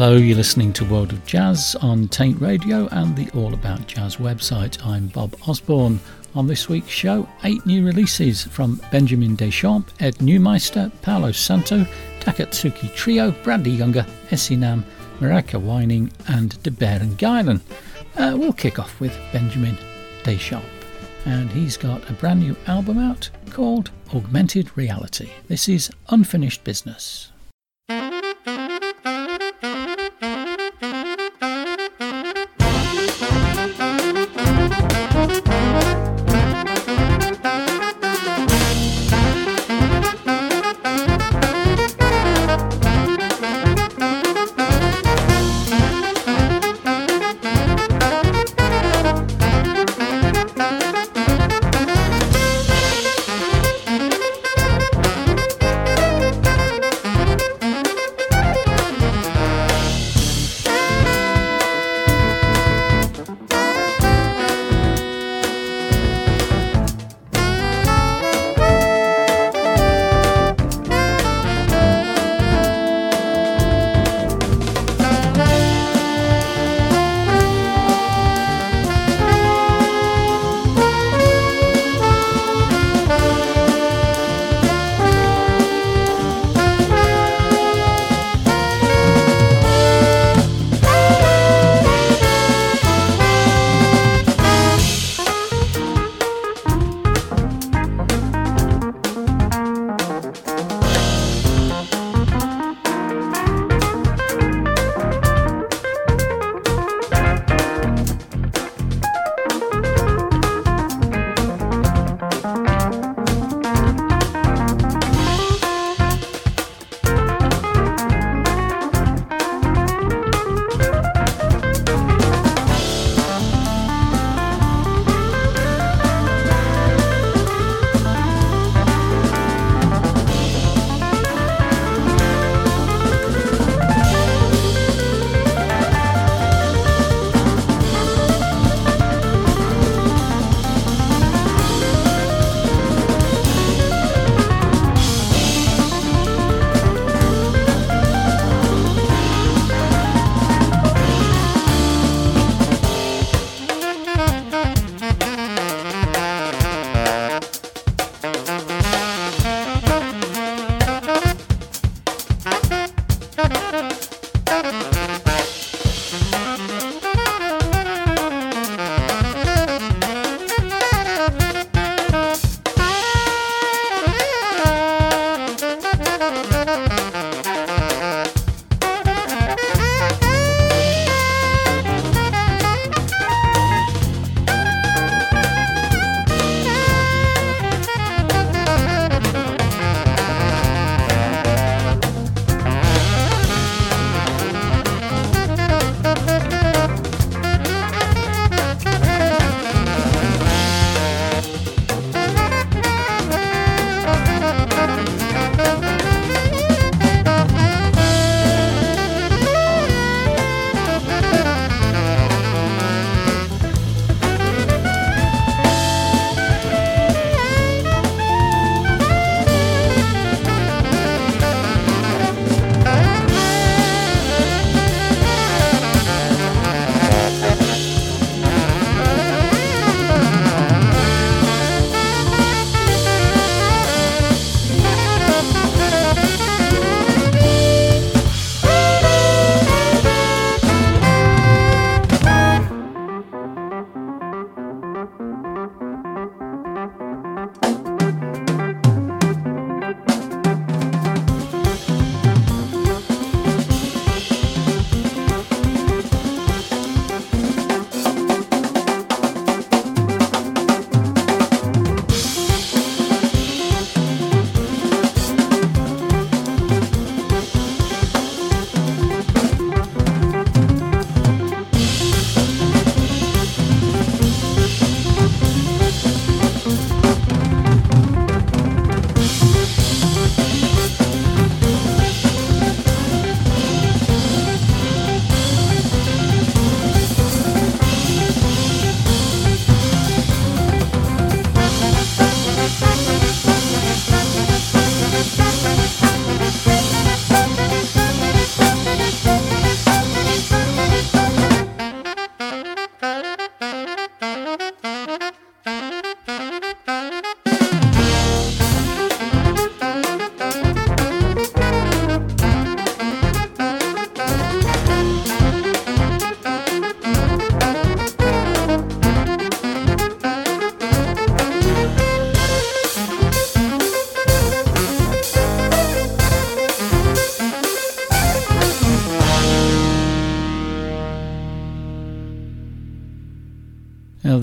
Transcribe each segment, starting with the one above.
Hello, you're listening to World of Jazz on Taint Radio and the All About Jazz website. I'm Bob Osborne. On this week's show, eight new releases from Benjamin Deschamps, Ed Neumeister, Paolo Santo, Takatsuki Trio, Brandee Younger, Essie Nam, Marika Wining, and De Baron Guylen. Uh, we'll kick off with Benjamin Deschamps, and he's got a brand new album out called Augmented Reality. This is Unfinished Business.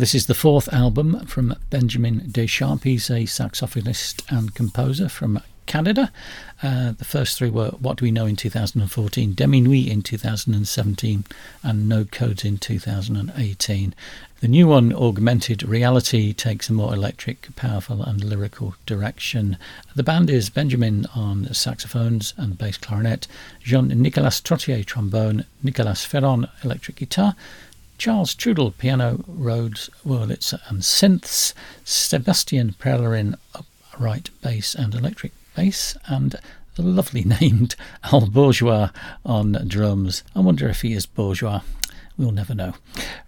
This is the fourth album from Benjamin Deschamps. He's a saxophonist and composer from Canada. Uh, the first three were What Do We Know in 2014, Demi Nuit in 2017, and No Codes in 2018. The new one, Augmented Reality, takes a more electric, powerful, and lyrical direction. The band is Benjamin on saxophones and bass clarinet, Jean Nicolas Trottier trombone, Nicolas Ferron electric guitar, Charles Trudel piano, Rhodes, Wurlitz and synths, Sebastian Perlerin upright bass and electric bass, and the lovely named Al Bourgeois on drums. I wonder if he is bourgeois. We'll never know.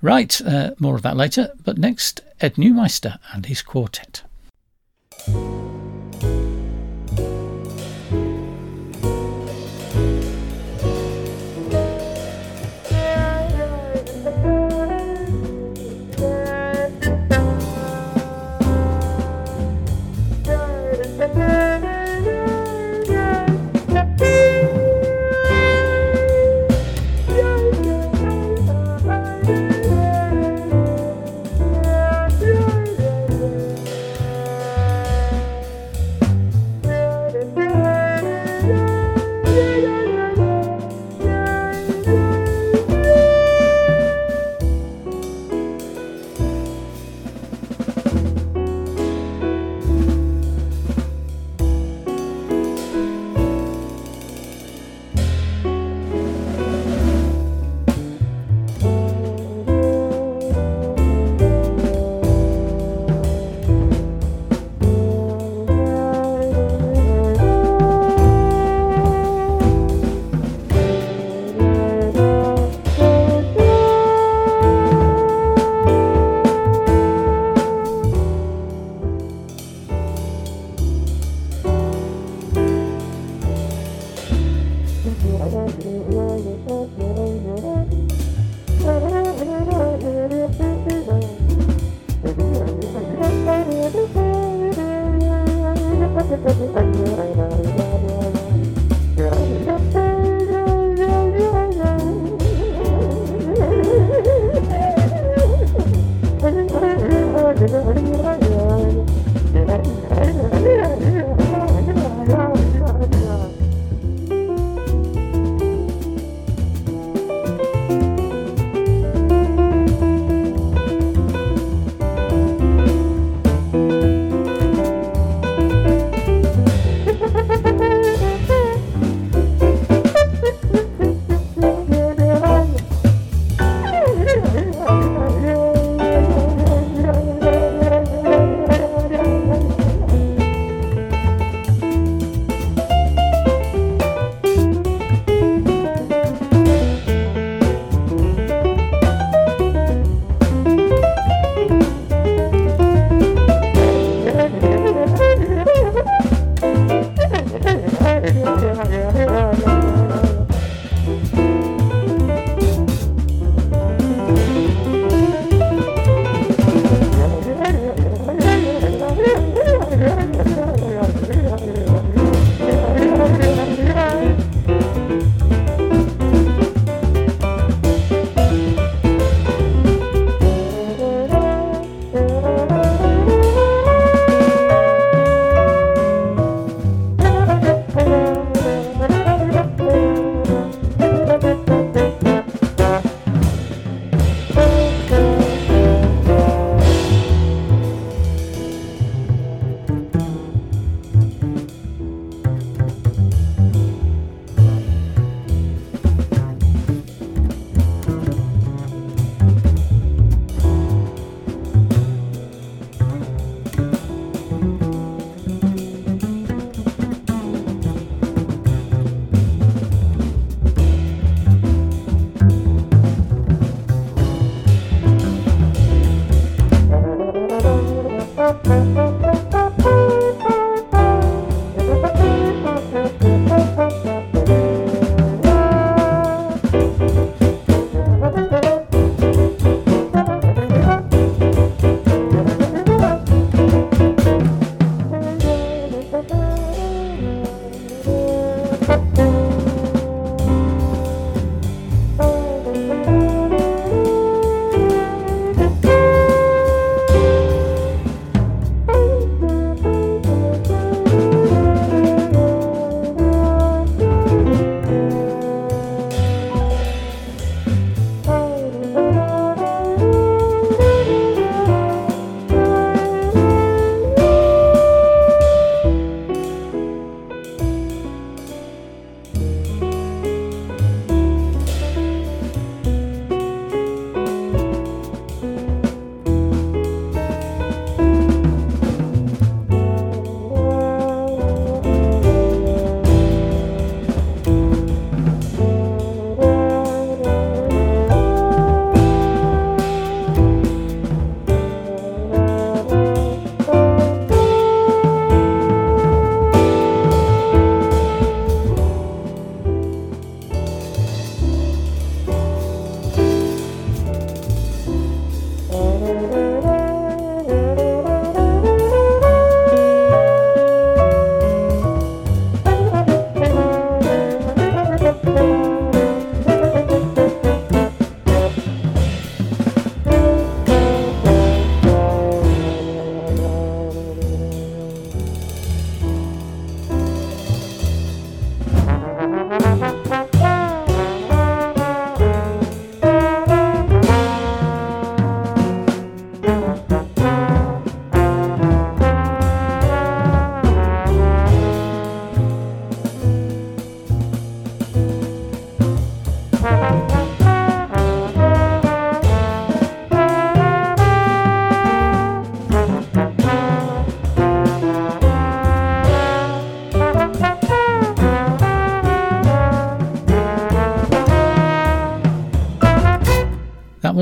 Right, uh, more of that later, but next, Ed Neumeister and his quartet.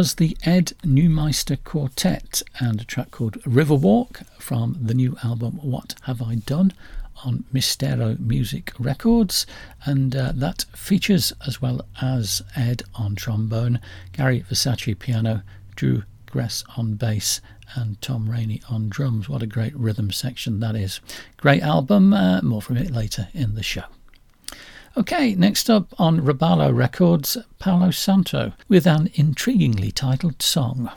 Was the Ed Neumeister Quartet and a track called Riverwalk from the new album What Have I Done on Meistero Music Records, and uh, that features as well as Ed on trombone, Gary Versace piano, Drew Gress on bass, and Tom Rainey on drums. What a great rhythm section that is! Great album, uh, more from it later in the show. Okay, next up on Robalo Records, Paolo Santo with an intriguingly titled song.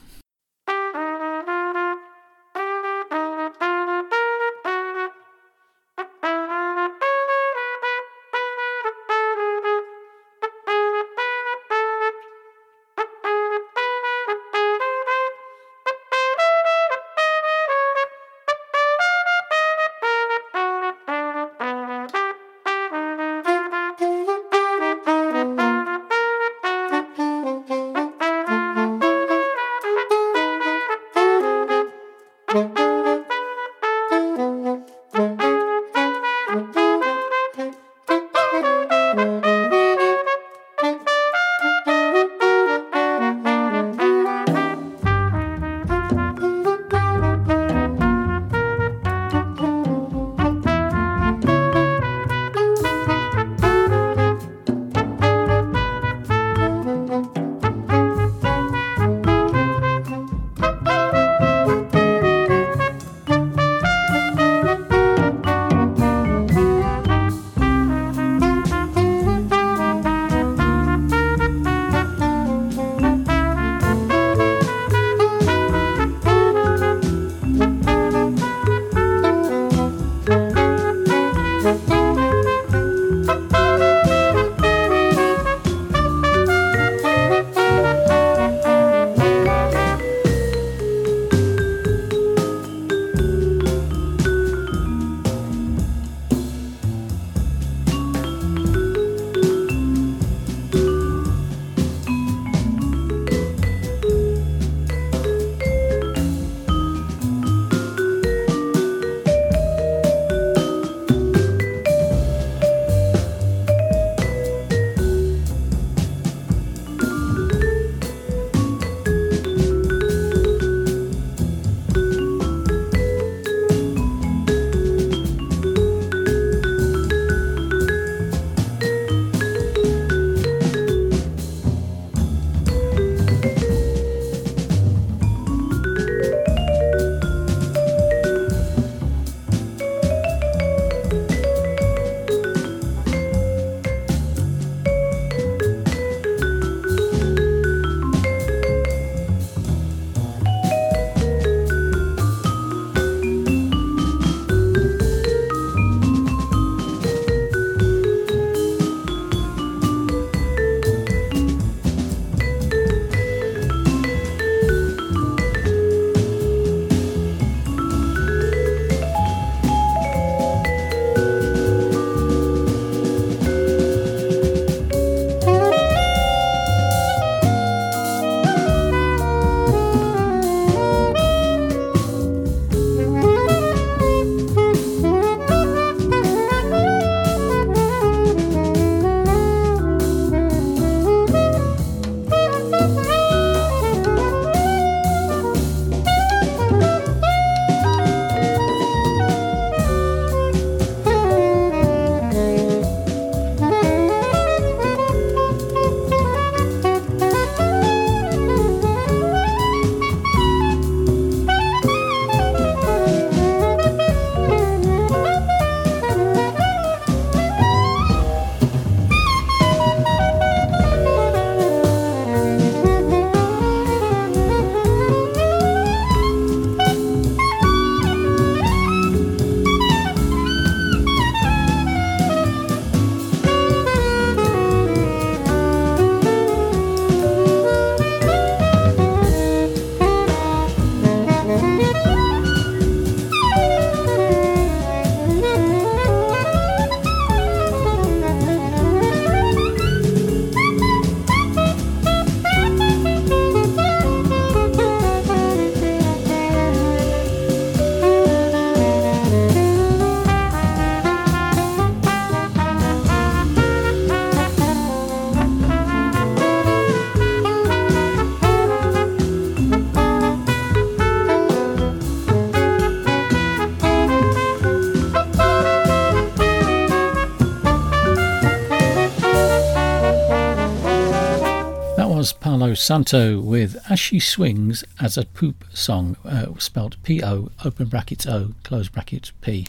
Palo Santo with As She Swings as a Poop Song, uh, spelled P O, open brackets O, close brackets P.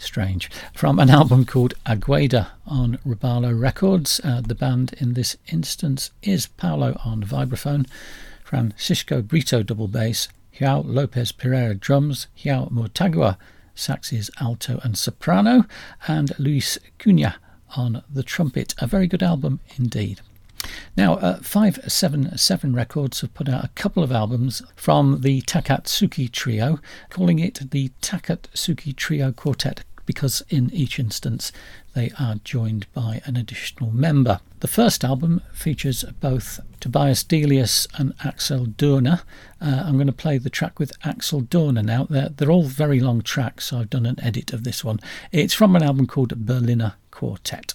Strange. From an album called Agueda on Robalo Records. Uh, the band in this instance is Paolo on vibraphone, Francisco Brito double bass, João Lopes Pereira drums, João Mortagua saxes alto and soprano, and Luis Cunha on the trumpet. A very good album indeed. Now, uh, 577 Records have put out a couple of albums from the Takatsuki Trio, calling it the Takatsuki Trio Quartet because in each instance they are joined by an additional member. The first album features both Tobias Delius and Axel Dorner. Uh, I'm going to play the track with Axel Dorner now. They're, they're all very long tracks, so I've done an edit of this one. It's from an album called Berliner Quartet.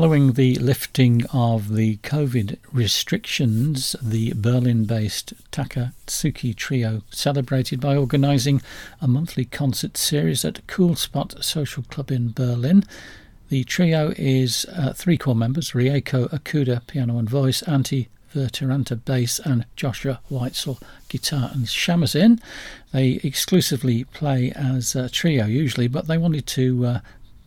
Following the lifting of the COVID restrictions, the Berlin based Takatsuki Trio celebrated by organising a monthly concert series at Cool Spot Social Club in Berlin. The trio is uh, three core members Rieko Okuda, piano and voice, Antti Virtaranta bass, and Joshua Weitzel guitar and shamisen. They exclusively play as a trio usually, but they wanted to uh,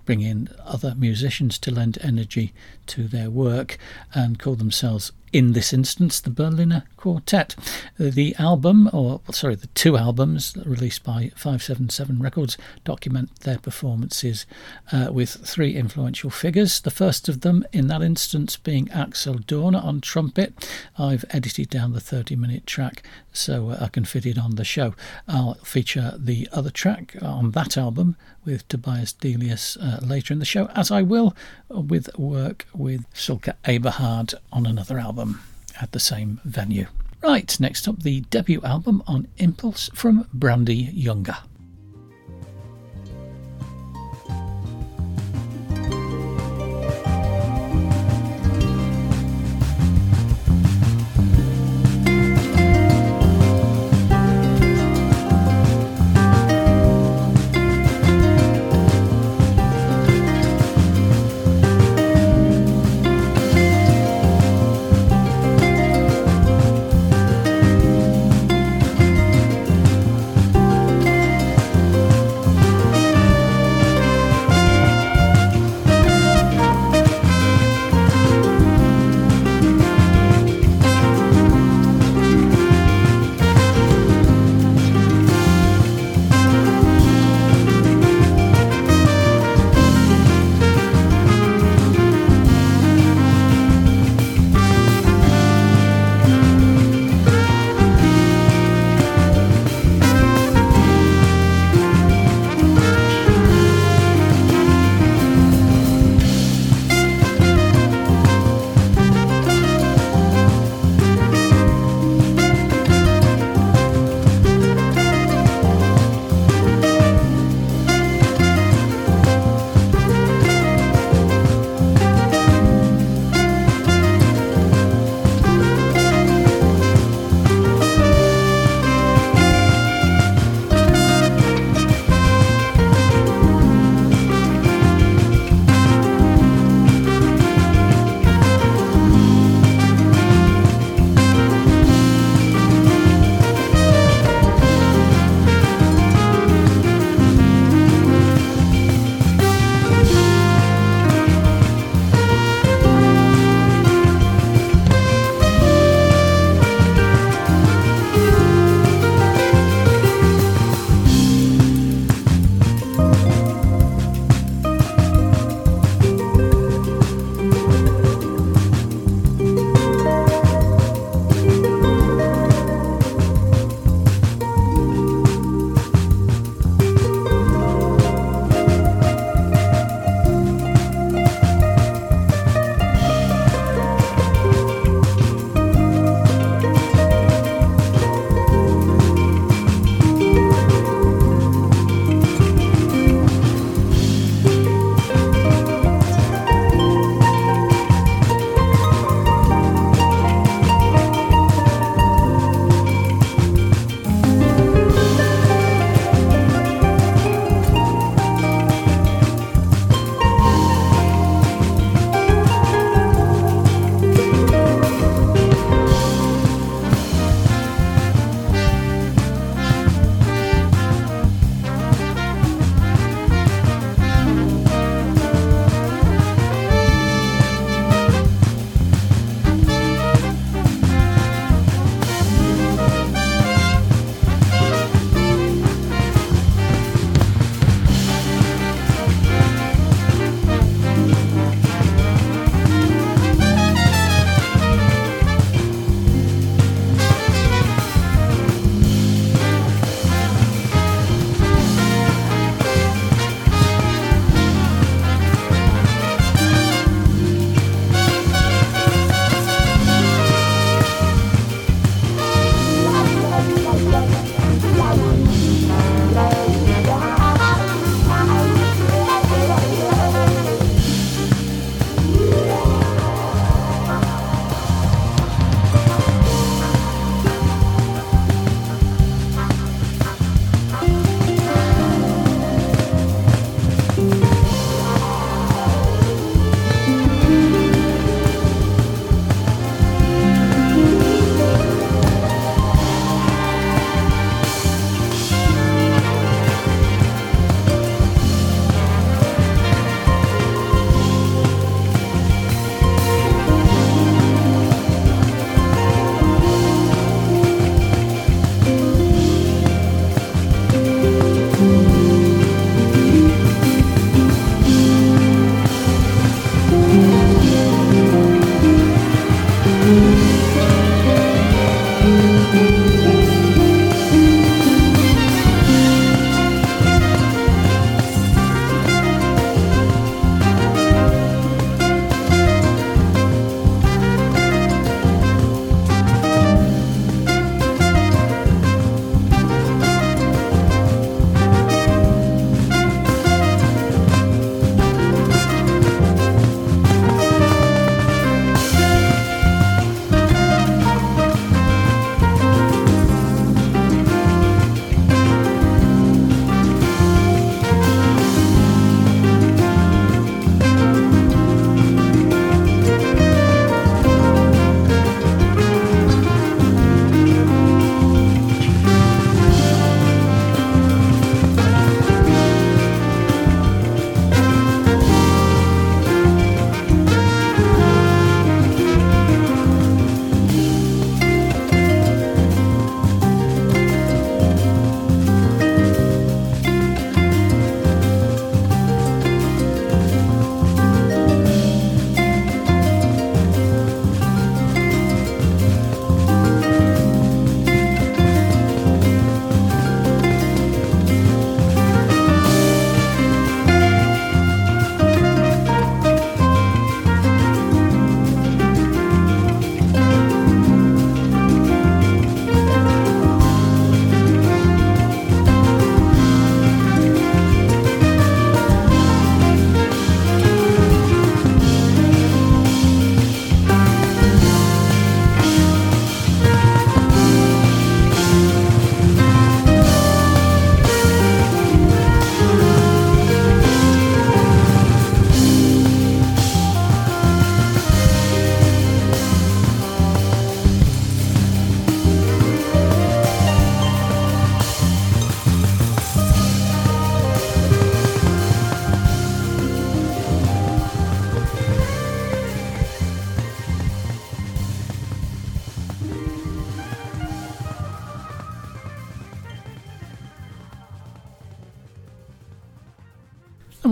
bring in other musicians to lend energy to their work and call themselves in this instance, the Berliner Quartet. The album, or sorry, the two albums released by 577 Records, document their performances uh, with three influential figures. The first of them, in that instance, being Axel Dorner on trumpet. I've edited down the 30 minute track so I can fit it on the show. I'll feature the other track on that album with Tobias Delius uh, later in the show, as I will with work with Silke Eberhard on another album at the same venue. Right, next up, the debut album on Impulse from Brandee Younger.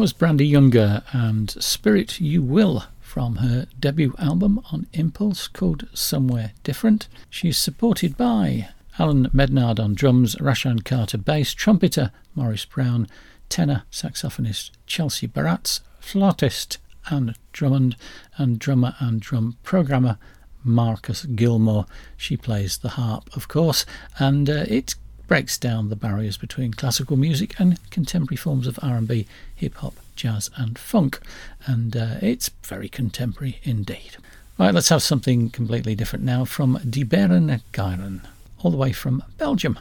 Was Brandee Younger and Spirit You Will from her debut album on Impulse called Somewhere Different. She is supported by Alan Mednard on drums, Rashaan Carter bass, trumpeter Morris Brown, tenor saxophonist Chelsea Baratz, flautist Anne Drummond, and drummer and drum programmer Marcus Gilmore. She plays the harp, of course, and uh, it breaks down the barriers between classical music and contemporary forms of R&B, hip hop, jazz, and funk. And uh, it's very contemporary indeed. Right, let's have something completely different now from De Beren Gieren, all the way from Belgium.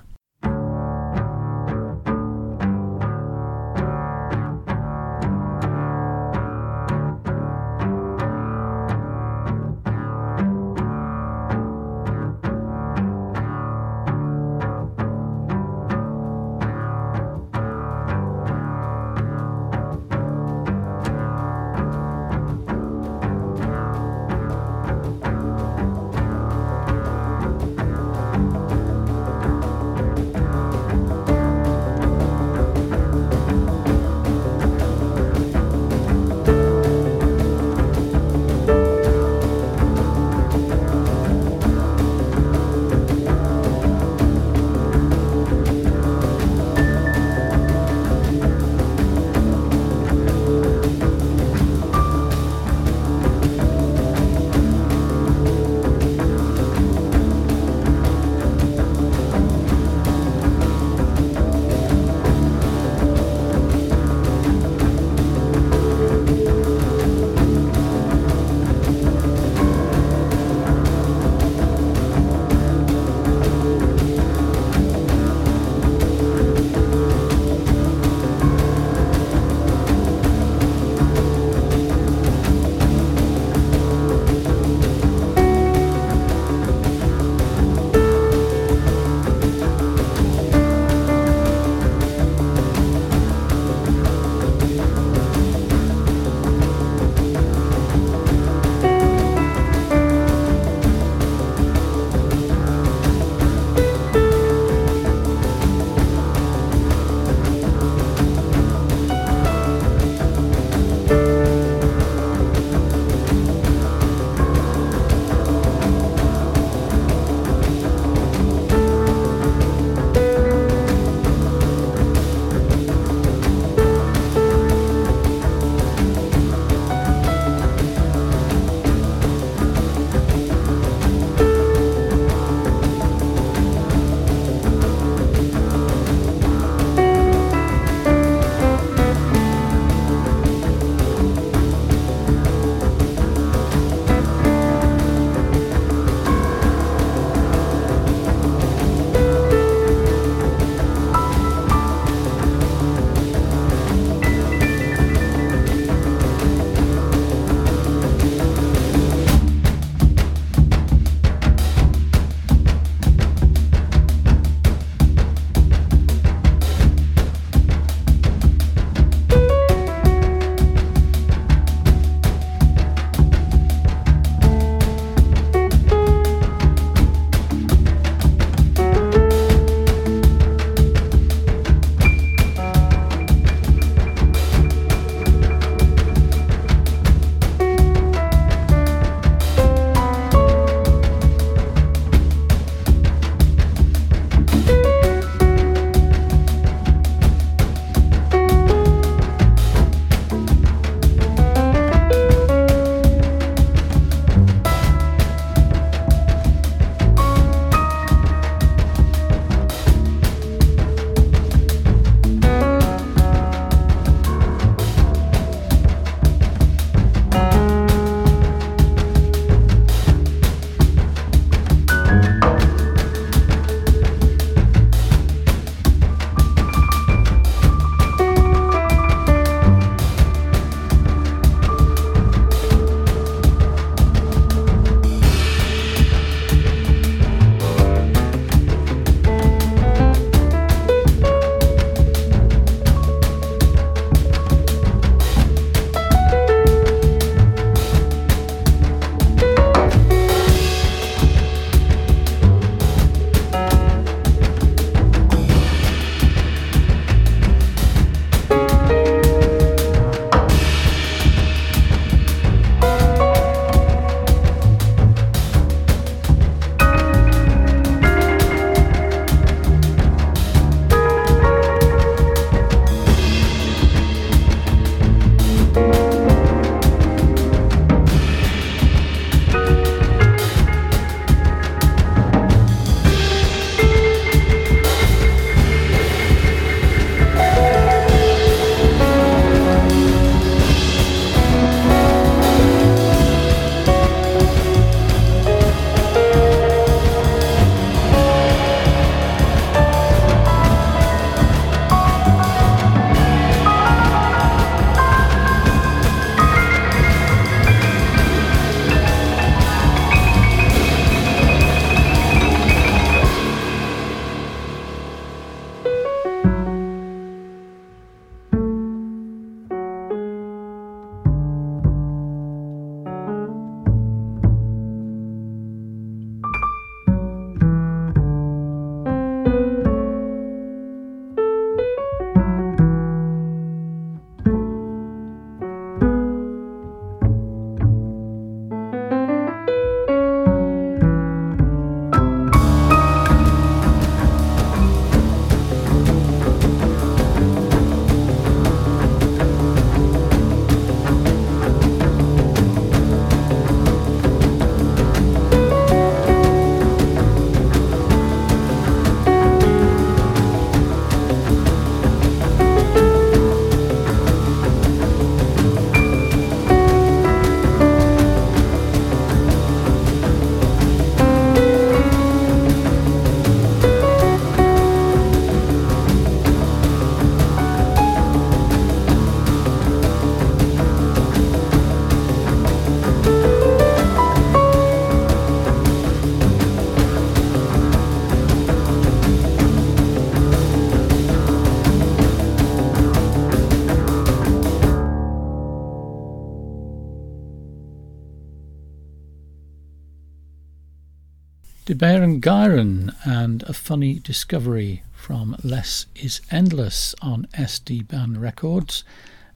De Beren Gieren and A Funny Discovery from Less is Endless on Sdban Records.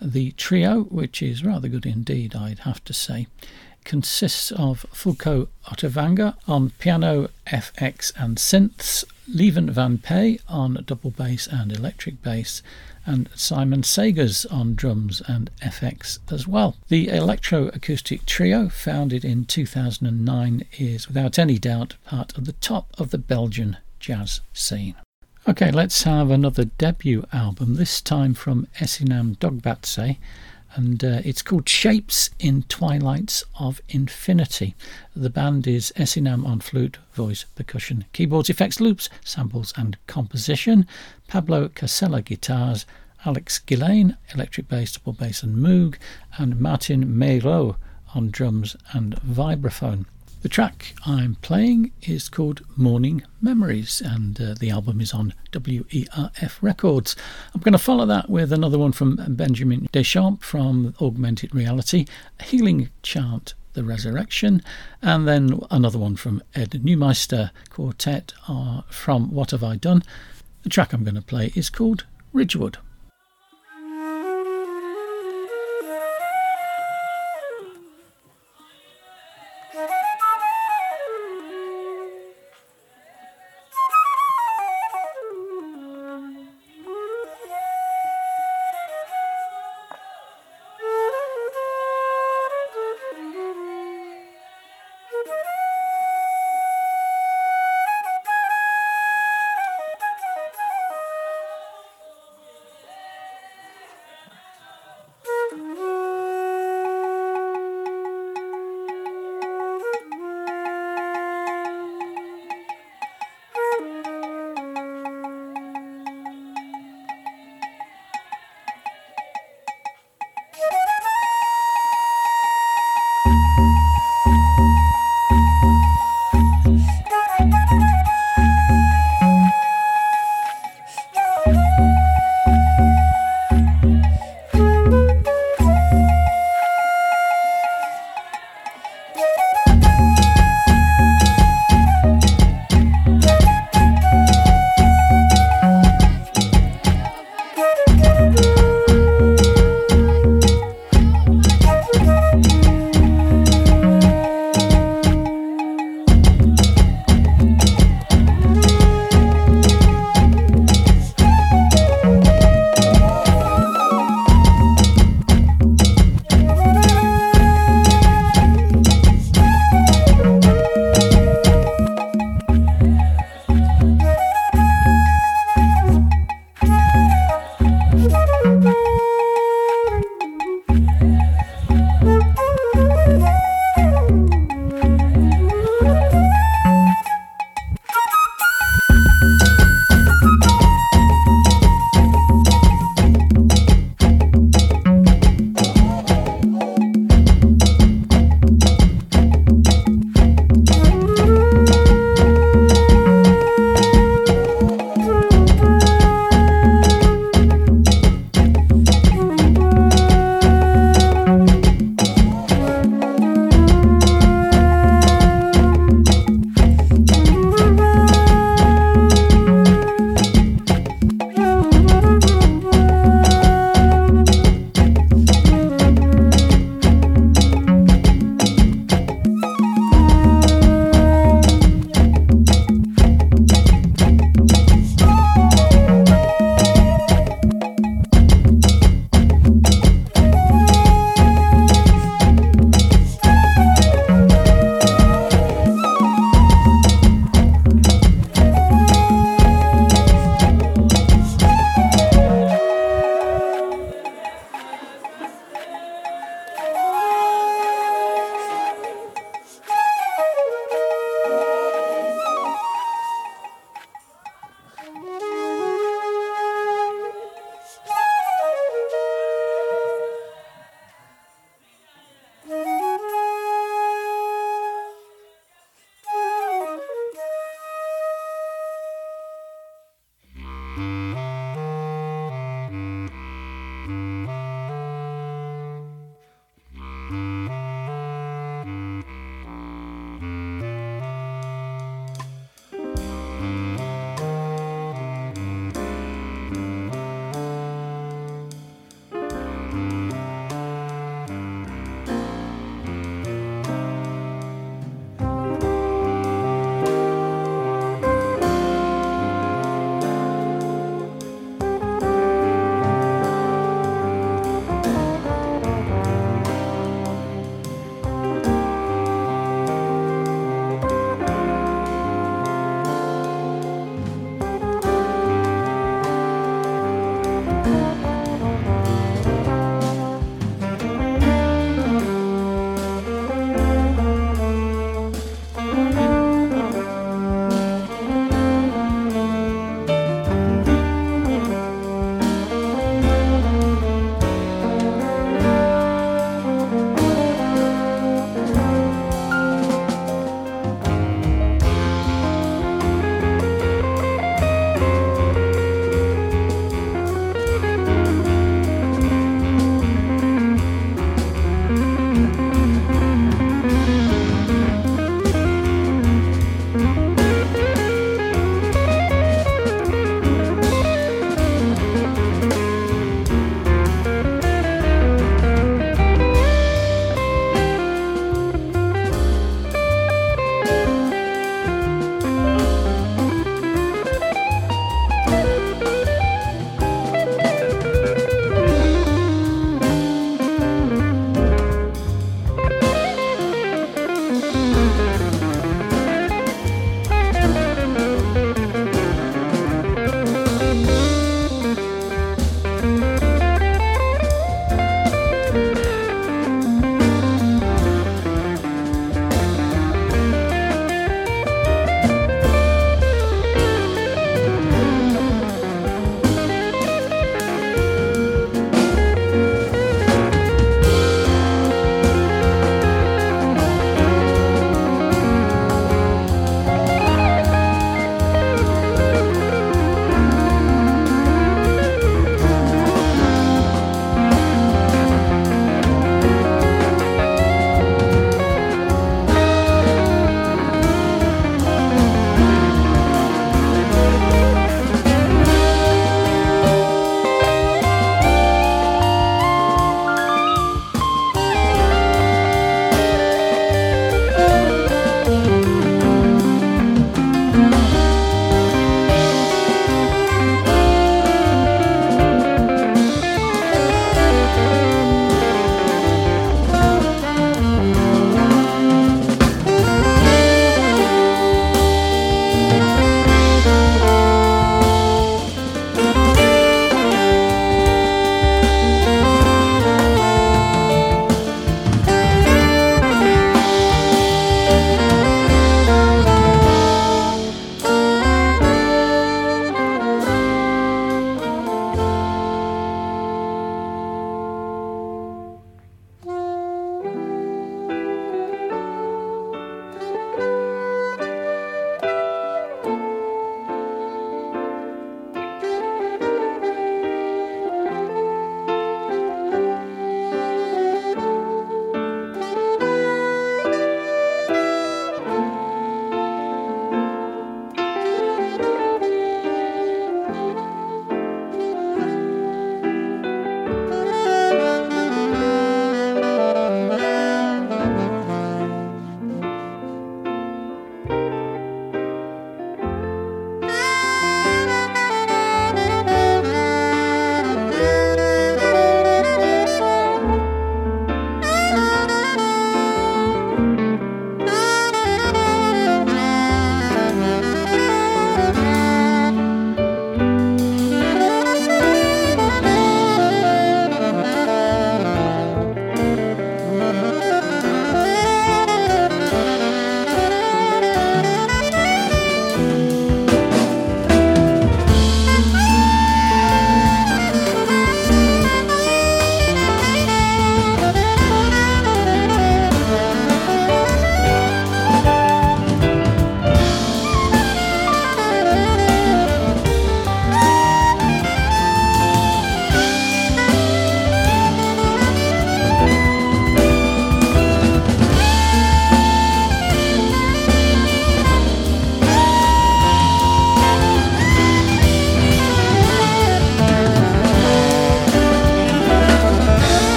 The trio, which is rather good indeed, I'd have to say, consists of Fulco Ottervanger on piano, FX and synths, Lieven Van Pée on double bass and electric bass, and Simon Segers on drums and FX as well. The electroacoustic trio, founded in 2009, is without any doubt part of the top of the Belgian jazz scene. Okay, let's have another debut album, this time from Esinam Dogbatse and uh, it's called Shapes in Twilights of Infinity. The band is Esinam on flute, voice, percussion, keyboards, effects, loops, samples, and composition. Pablo Casella guitars, Alex Gillane electric bass, double bass, and moog, and Martin Méreau on drums and vibraphone. The track I'm playing is called Morning Memories, and uh, the album is on WERF Records. I'm going to follow that with another one from Benjamin Deschamps from Augmented Reality, Healing Chant the Resurrection, and then another one from Ed Neumeister Quartet uh, from What Have I Done. The track I'm going to play is called Ridgewood.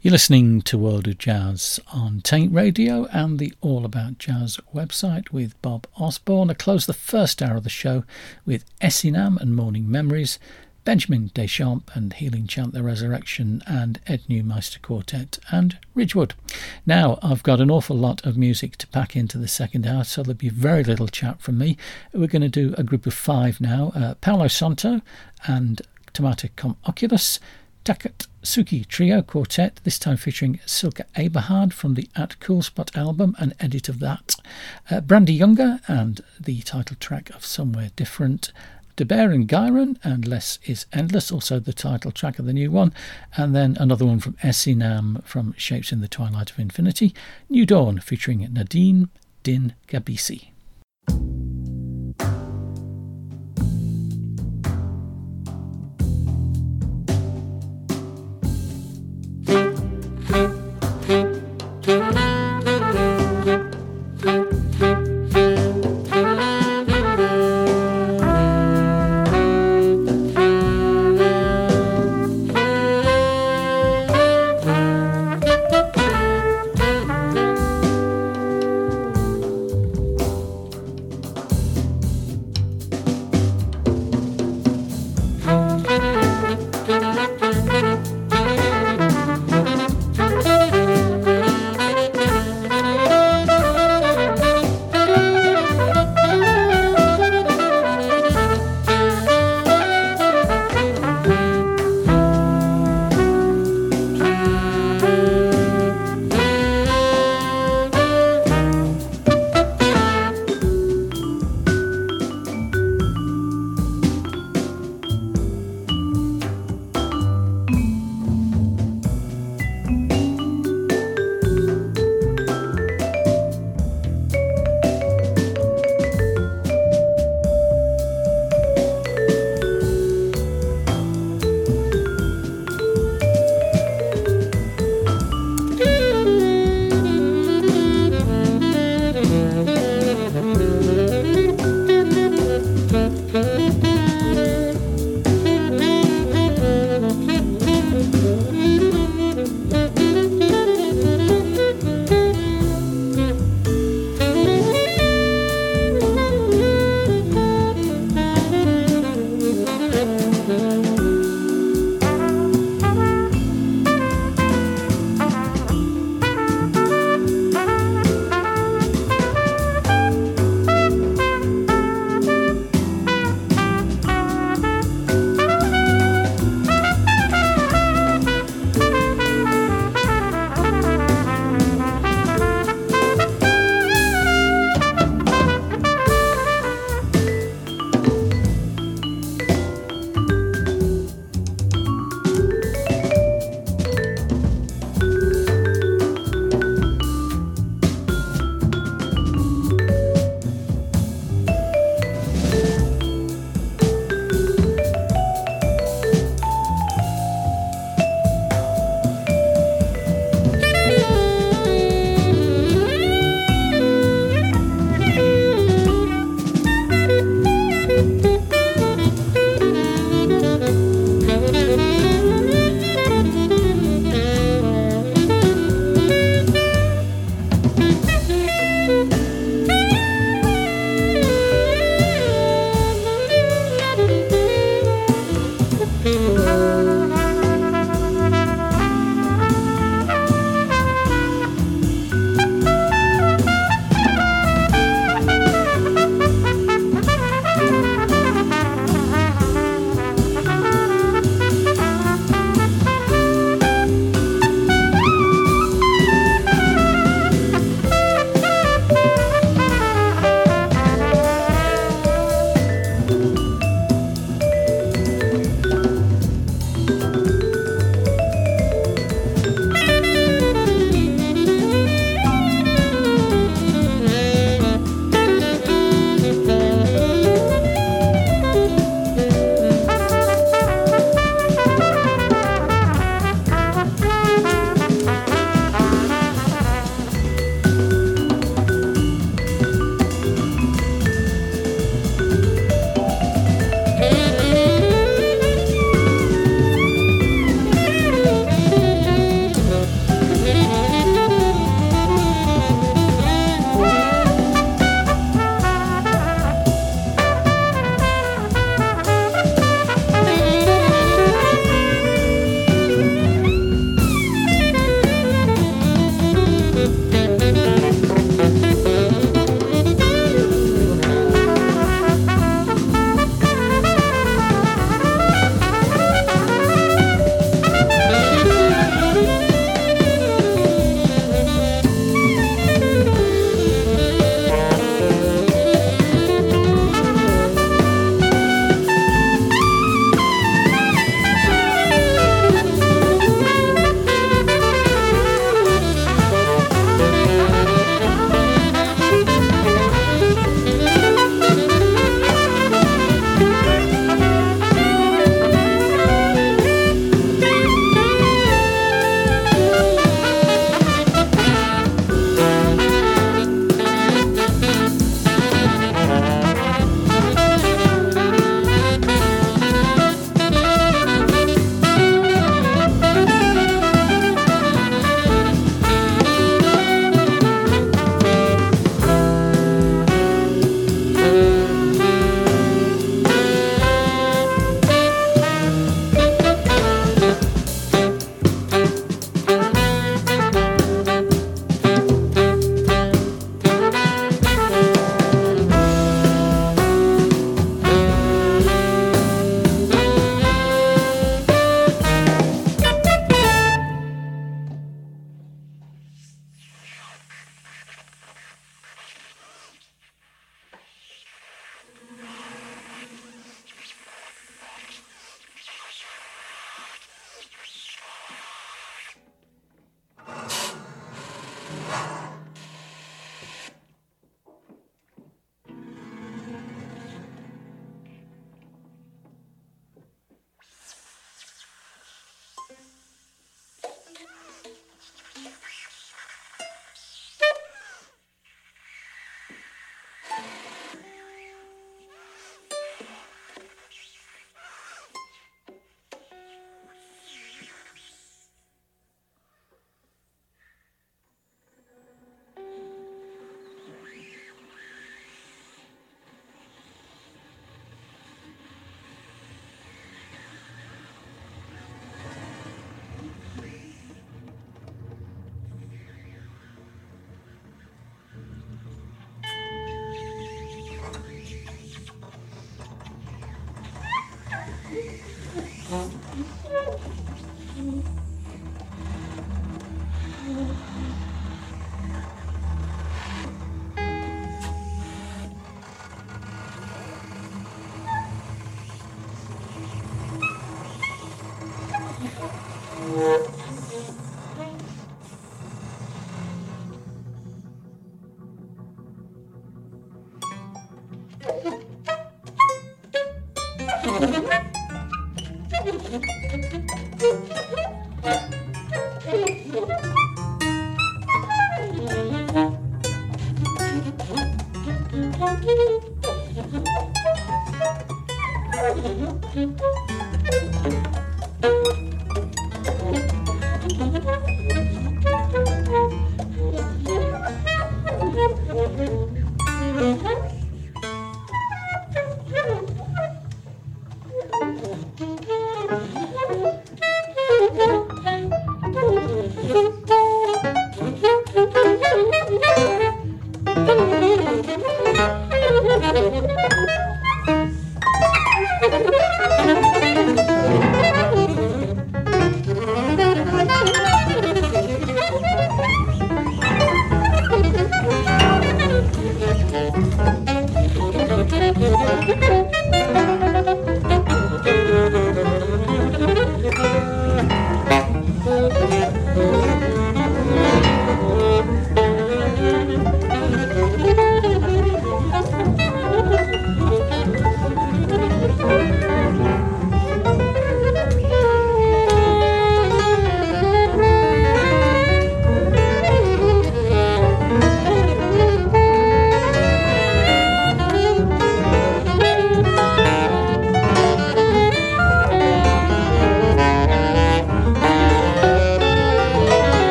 You're listening to World of Jazz on Taint Radio and the All About Jazz website with Bob Osborne. I close the first hour of the show with Essinam and Morning Memories, Benjamin Deschamps and Healing Chant the Resurrection, and Ed Neumeister Quartet and Ridgewood. Now, I've got an awful lot of music to pack into the second hour, so there'll be very little chat from me. We're going to do a group of five now uh, Palo Santo and Tomato Com Oculus. Takatsuki Trio Quartet, this time featuring Silke Eberhard from the At Cool Spot album, an edit of that. Uh, Brandee Younger and the title track of Somewhere Different. De Beren Gieren and Less is Endless, also the title track of the new one. And then another one from Essinam from Shapes in the Twilight of Infinity. New Dawn featuring Nadeem Din Gabisi.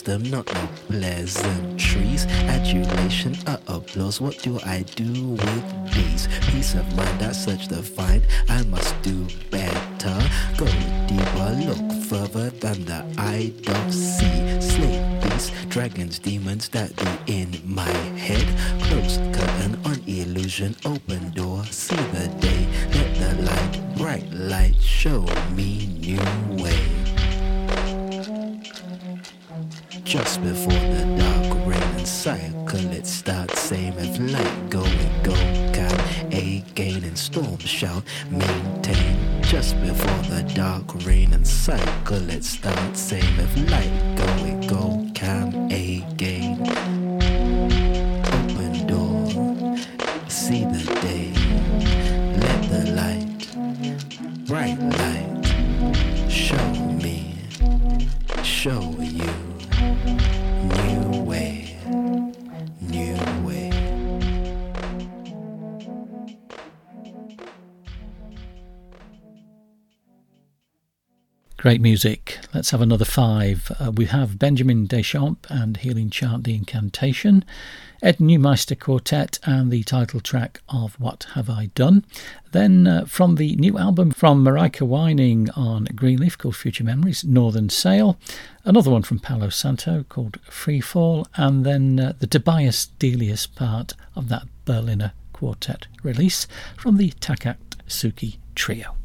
Wisdom, not no pleasantries. Adulation, uh applause. What do I do with these? Peace of mind, that's such the find. I must Great music. Let's have another five. Uh, we have Benjamin Deschamps and Healing Chant the Incantation, Ed Neumeister Quartet and the title track of What Have I Done. Then uh, from the new album from Marika Wining on Greenleaf called Future Memories, Northern Sail. Another one from Palo Santo called Free Fall. And then uh, the Tobias Delius part of that Berliner Quartet release from the Takatsuki Trio.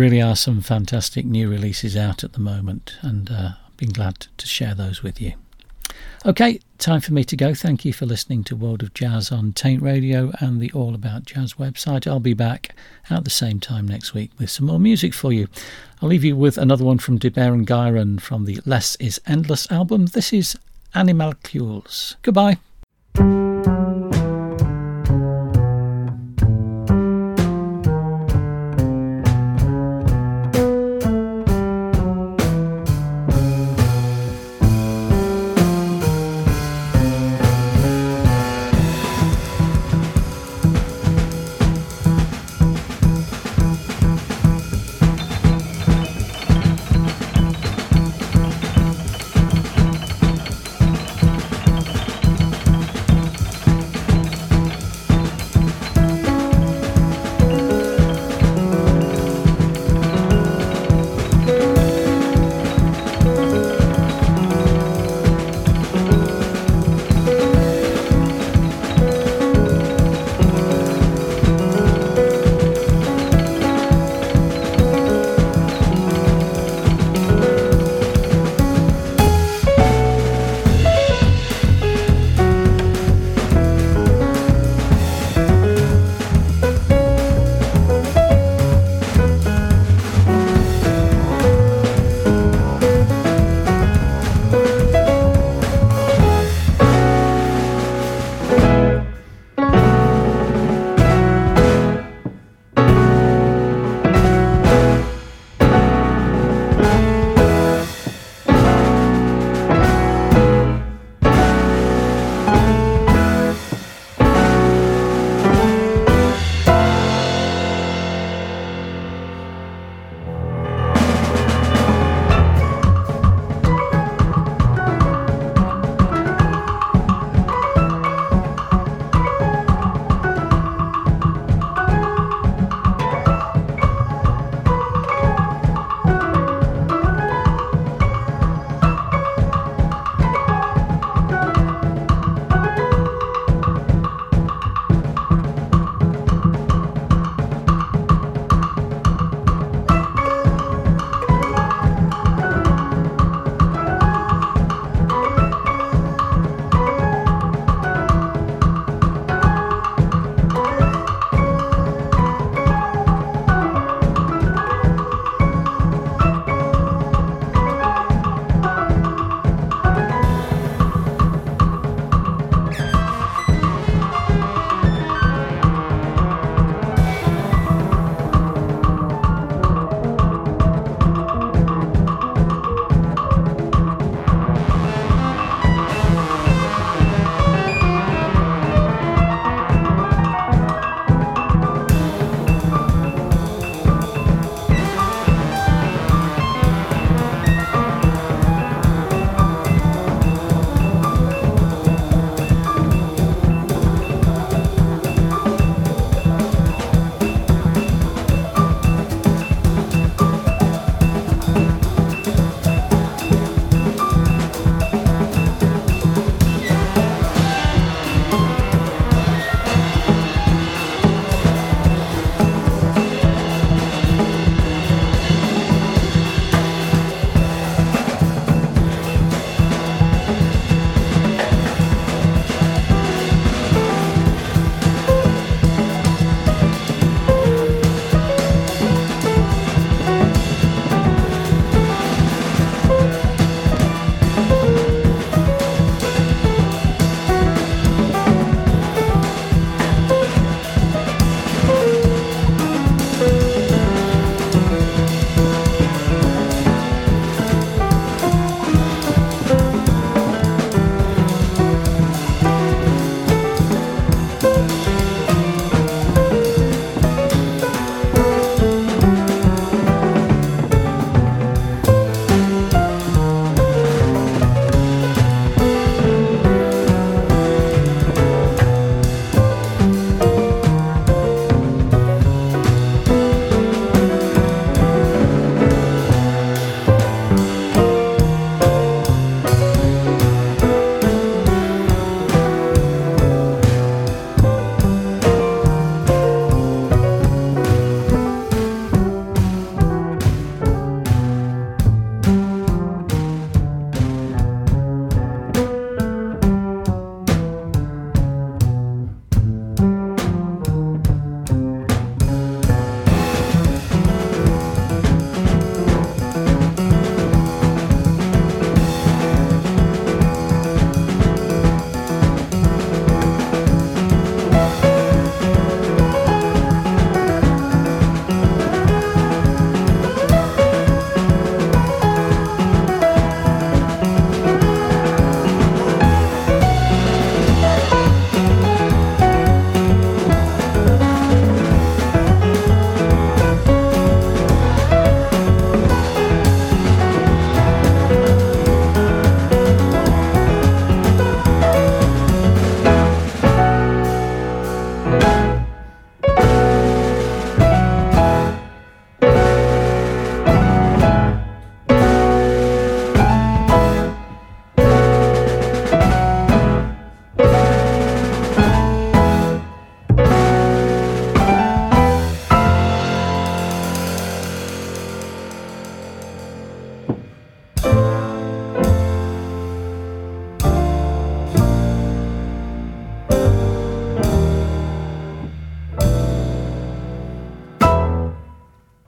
Really are some fantastic new releases out at the moment, and uh, I've been glad to share those with you. Okay, time for me to go. Thank you for listening to World of Jazz on Taint Radio and the All About Jazz website. I'll be back at the same time next week with some more music for you. I'll leave you with another one from De Beren Gieren from the Less is Endless album. This is Animalcules. Goodbye.